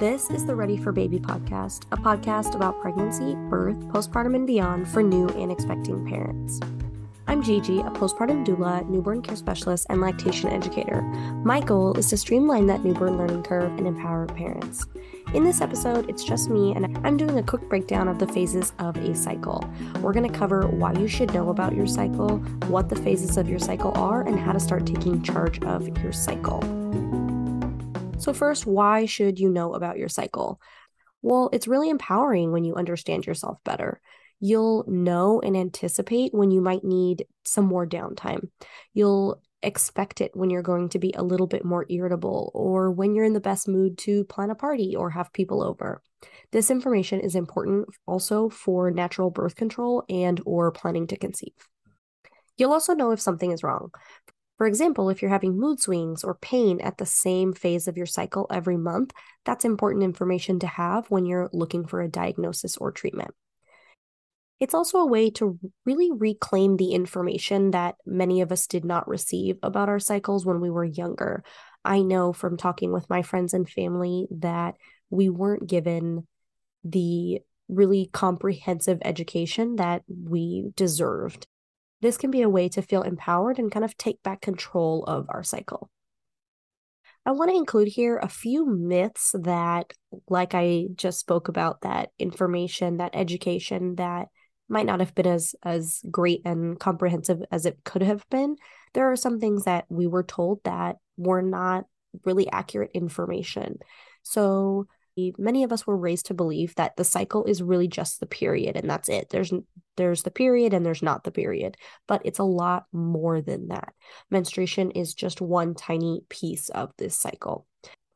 This is the Ready for Baby podcast, a podcast about pregnancy, birth, postpartum, and beyond for new and expecting parents. I'm Gigi, a postpartum doula, newborn care specialist, and lactation educator. My goal is to streamline that newborn learning curve and empower parents. In this episode, it's just me, and I'm doing a quick breakdown of the phases of a cycle. We're going to cover why you should know about your cycle, what the phases of your cycle are, and how to start taking charge of your cycle. So, first, why should you know about your cycle? Well, it's really empowering when you understand yourself better. You'll know and anticipate when you might need some more downtime. You'll expect it when you're going to be a little bit more irritable or when you're in the best mood to plan a party or have people over. This information is important also for natural birth control and or planning to conceive. You'll also know if something is wrong. For example, if you're having mood swings or pain at the same phase of your cycle every month, that's important information to have when you're looking for a diagnosis or treatment. It's also a way to really reclaim the information that many of us did not receive about our cycles when we were younger. I know from talking with my friends and family that we weren't given the really comprehensive education that we deserved. This can be a way to feel empowered and kind of take back control of our cycle. I want to include here a few myths that, like I just spoke about, that information, that education that might not have been as as great and comprehensive as it could have been. There are some things that we were told that were not really accurate information. So many of us were raised to believe that the cycle is really just the period and that's it. There's there's the period and there's not the period but it's a lot more than that. Menstruation is just one tiny piece of this cycle.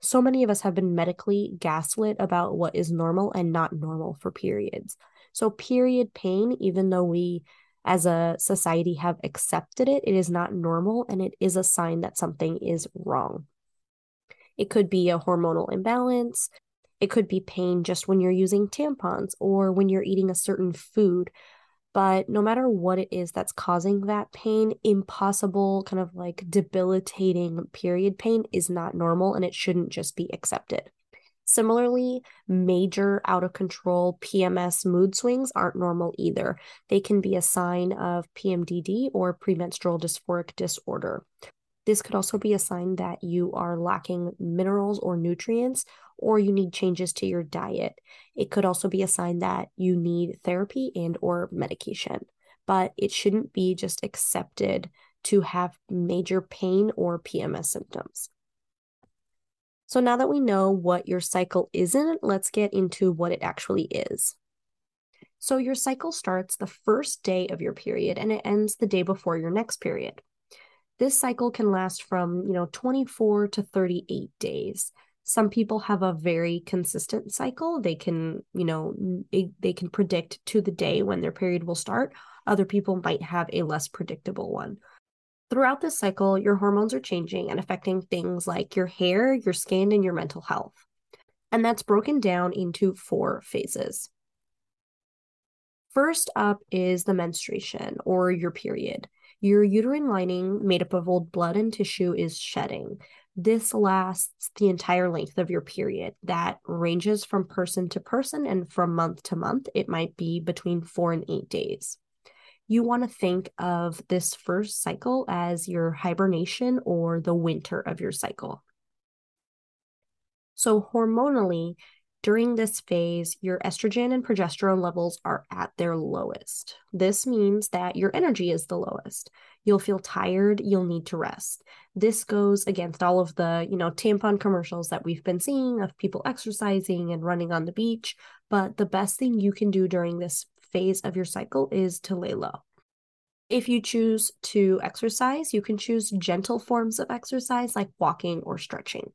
So many of us have been medically gaslit about what is normal and not normal for periods. So period pain even though we as a society have accepted it it is not normal and it is a sign that something is wrong. It could be a hormonal imbalance it could be pain just when you're using tampons or when you're eating a certain food. But no matter what it is that's causing that pain, impossible, kind of like debilitating period pain is not normal and it shouldn't just be accepted. Similarly, major out of control PMS mood swings aren't normal either. They can be a sign of PMDD or premenstrual dysphoric disorder. This could also be a sign that you are lacking minerals or nutrients or you need changes to your diet. It could also be a sign that you need therapy and or medication. But it shouldn't be just accepted to have major pain or PMS symptoms. So now that we know what your cycle isn't, let's get into what it actually is. So your cycle starts the first day of your period and it ends the day before your next period. This cycle can last from, you know, 24 to 38 days some people have a very consistent cycle. They can you know they can predict to the day when their period will start. Other people might have a less predictable one. Throughout this cycle your hormones are changing and affecting things like your hair your skin and your mental health. And that's broken down into four phases. First up is the menstruation or your period. Your uterine lining made up of old blood and tissue is shedding this lasts the entire length of your period. That ranges from person to person and from month to month. It might be between four and eight days. You want to think of this first cycle as your hibernation or the winter of your cycle. So, hormonally, during this phase, your estrogen and progesterone levels are at their lowest. This means that your energy is the lowest. You'll feel tired, you'll need to rest. This goes against all of the, you know, tampon commercials that we've been seeing of people exercising and running on the beach, but the best thing you can do during this phase of your cycle is to lay low. If you choose to exercise, you can choose gentle forms of exercise like walking or stretching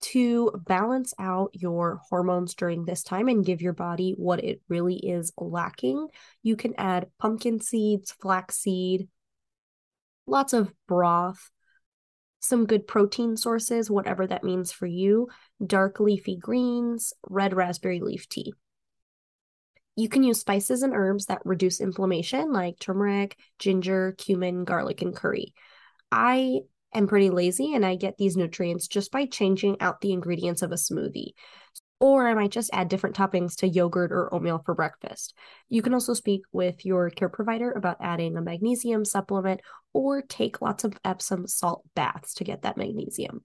to balance out your hormones during this time and give your body what it really is lacking, you can add pumpkin seeds, flaxseed, lots of broth, some good protein sources, whatever that means for you, dark leafy greens, red raspberry leaf tea. You can use spices and herbs that reduce inflammation like turmeric, ginger, cumin, garlic, and curry. I am pretty lazy and I get these nutrients just by changing out the ingredients of a smoothie. Or I might just add different toppings to yogurt or oatmeal for breakfast. You can also speak with your care provider about adding a magnesium supplement or take lots of Epsom salt baths to get that magnesium.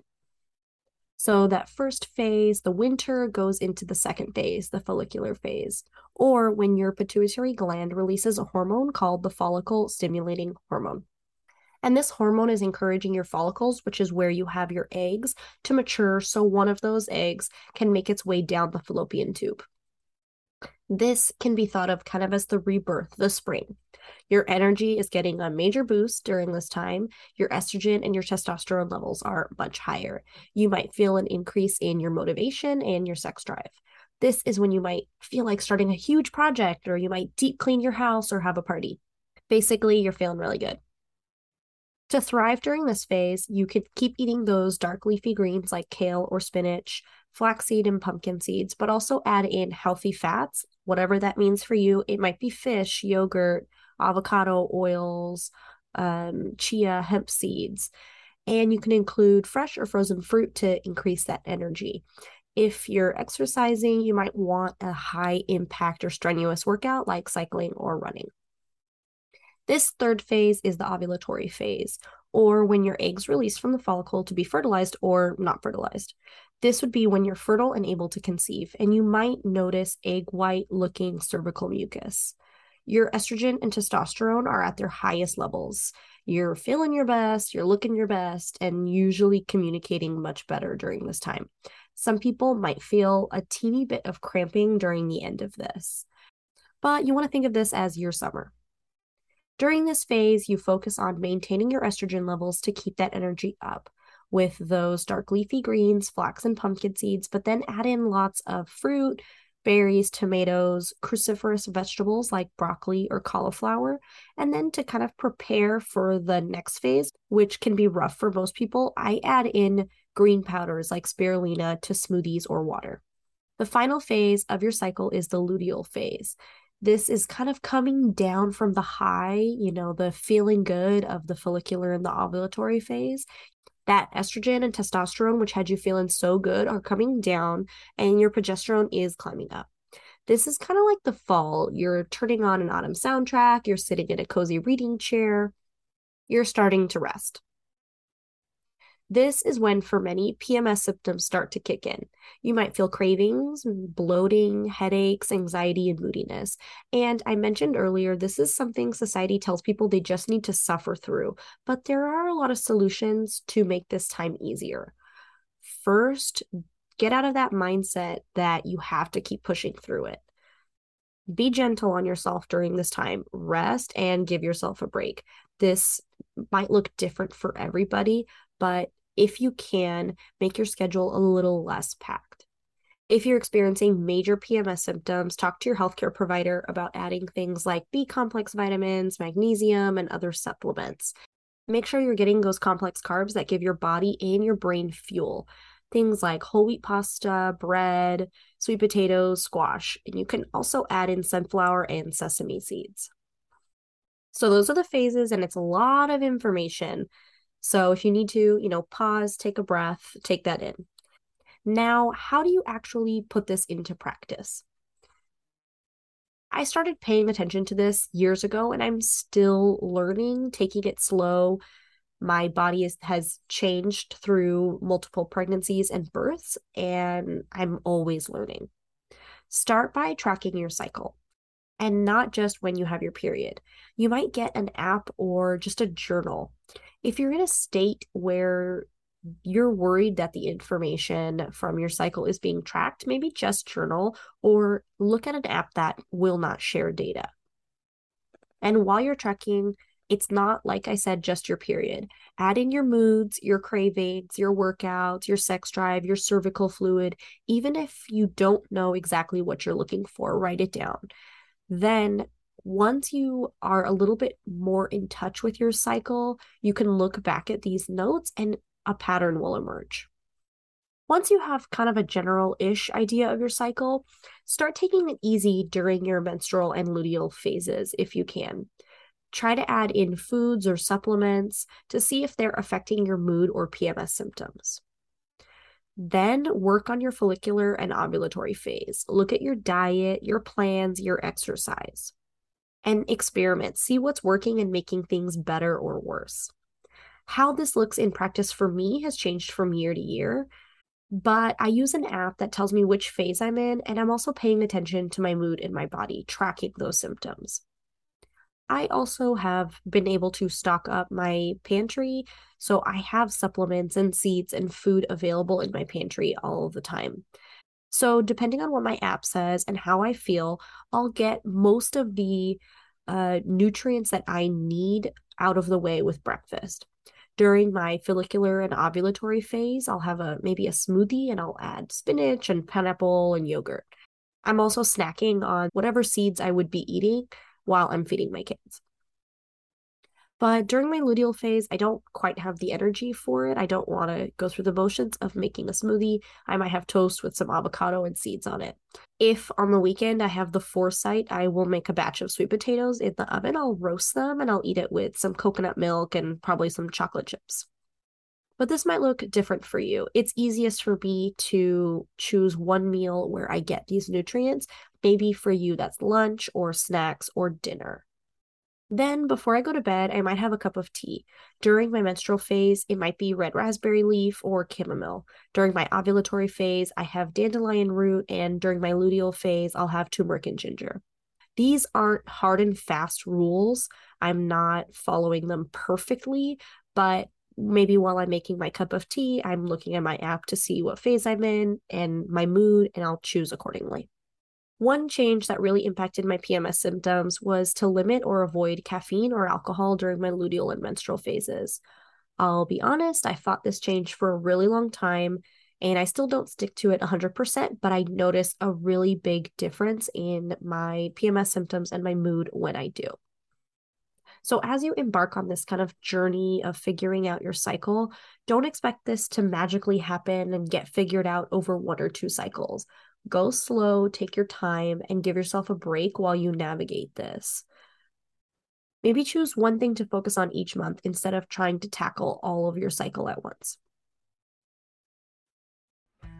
So, that first phase, the winter, goes into the second phase, the follicular phase, or when your pituitary gland releases a hormone called the follicle stimulating hormone. And this hormone is encouraging your follicles, which is where you have your eggs, to mature so one of those eggs can make its way down the fallopian tube. This can be thought of kind of as the rebirth, the spring. Your energy is getting a major boost during this time. Your estrogen and your testosterone levels are much higher. You might feel an increase in your motivation and your sex drive. This is when you might feel like starting a huge project, or you might deep clean your house or have a party. Basically, you're feeling really good. To thrive during this phase, you could keep eating those dark leafy greens like kale or spinach, flaxseed and pumpkin seeds, but also add in healthy fats, whatever that means for you. It might be fish, yogurt, avocado oils, um, chia, hemp seeds. And you can include fresh or frozen fruit to increase that energy. If you're exercising, you might want a high impact or strenuous workout like cycling or running. This third phase is the ovulatory phase, or when your eggs release from the follicle to be fertilized or not fertilized. This would be when you're fertile and able to conceive, and you might notice egg white looking cervical mucus your estrogen and testosterone are at their highest levels. You're feeling your best, you're looking your best, and usually communicating much better during this time. Some people might feel a teeny bit of cramping during the end of this, but you want to think of this as your summer. During this phase, you focus on maintaining your estrogen levels to keep that energy up with those dark leafy greens, flax, and pumpkin seeds, but then add in lots of fruit, berries, tomatoes, cruciferous vegetables like broccoli or cauliflower. And then to kind of prepare for the next phase, which can be rough for most people, I add in green powders like spirulina to smoothies or water. The final phase of your cycle is the luteal phase. This is kind of coming down from the high, you know, the feeling good of the follicular and the ovulatory phase that estrogen and testosterone, which had you feeling so good, are coming down and your progesterone is climbing up. This is kind of like the fall. You're turning on an autumn soundtrack, you're sitting in a cozy reading chair, you're starting to rest. This is when, for many, PMS symptoms start to kick in. You might feel cravings, bloating, headaches, anxiety, and moodiness. And I mentioned earlier, this is something society tells people they just need to suffer through, but there are a lot of solutions to make this time easier. First, get out of that mindset that you have to keep pushing through it. Be gentle on yourself during this time. Rest and give yourself a break. This might look different for everybody, but if you can, make your schedule a little less packed. If you're experiencing major PMS symptoms, talk to your healthcare provider about adding things like B complex vitamins, magnesium, and other supplements. Make sure you're getting those complex carbs that give your body and your brain fuel. Things like whole wheat pasta, bread, sweet potatoes, squash, and you can also add in sunflower and sesame seeds. So, those are the phases, and it's a lot of information. So if you need to, you know, pause, take a breath, take that in. Now, how do you actually put this into practice? I started paying attention to this years ago and I'm still learning, taking it slow. My body is, has changed through multiple pregnancies and births, and I'm always learning. Start by tracking your cycle and not just when you have your period. You might get an app or just a journal if you're in a state where you're worried that the information from your cycle is being tracked, maybe just journal or look at an app that will not share data. And while you're tracking, it's not, like I said, just your period. Add in your moods, your cravings, your workouts, your sex drive, your cervical fluid. Even if you don't know exactly what you're looking for, write it down. Then once you are a little bit more in touch with your cycle, you can look back at these notes and a pattern will emerge. Once you have kind of a general ish idea of your cycle, start taking it easy during your menstrual and luteal phases if you can. Try to add in foods or supplements to see if they're affecting your mood or PMS symptoms. Then work on your follicular and ovulatory phase. Look at your diet, your plans, your exercise, and experiment. See what's working and making things better or worse. How this looks in practice for me has changed from year to year, but I use an app that tells me which phase I'm in, and I'm also paying attention to my mood and my body, tracking those symptoms. I also have been able to stock up my pantry. So I have supplements and seeds and food available in my pantry all the time. So, depending on what my app says and how I feel, I'll get most of the uh, nutrients that I need out of the way with breakfast. During my follicular and ovulatory phase, I'll have a maybe a smoothie and I'll add spinach and pineapple and yogurt. I'm also snacking on whatever seeds I would be eating while I'm feeding my kids. But during my luteal phase, I don't quite have the energy for it. I don't want to go through the motions of making a smoothie. I might have toast with some avocado and seeds on it. If on the weekend I have the foresight, I will make a batch of sweet potatoes in the oven. I'll roast them and I'll eat it with some coconut milk and probably some chocolate chips. But this might look different for you. It's easiest for me to choose one meal where I get these nutrients. Maybe for you, that's lunch or snacks or dinner. Then, before I go to bed, I might have a cup of tea. During my menstrual phase, it might be red raspberry leaf or chamomile. During my ovulatory phase, I have dandelion root, and during my luteal phase, I'll have turmeric and ginger. These aren't hard and fast rules. I'm not following them perfectly, but maybe while I'm making my cup of tea, I'm looking at my app to see what phase I'm in and my mood, and I'll choose accordingly. One change that really impacted my PMS symptoms was to limit or avoid caffeine or alcohol during my luteal and menstrual phases. I'll be honest, I fought this change for a really long time and I still don't stick to it 100%, but I notice a really big difference in my PMS symptoms and my mood when I do. So, as you embark on this kind of journey of figuring out your cycle, don't expect this to magically happen and get figured out over one or two cycles. Go slow, take your time, and give yourself a break while you navigate this. Maybe choose one thing to focus on each month instead of trying to tackle all of your cycle at once.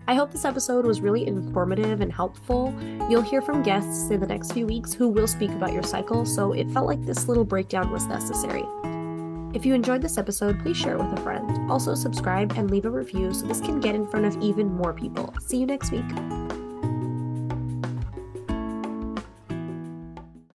I hope this episode was really informative and helpful. You'll hear from guests in the next few weeks who will speak about your cycle, so it felt like this little breakdown was necessary. If you enjoyed this episode, please share it with a friend. Also, subscribe and leave a review so this can get in front of even more people. See you next week.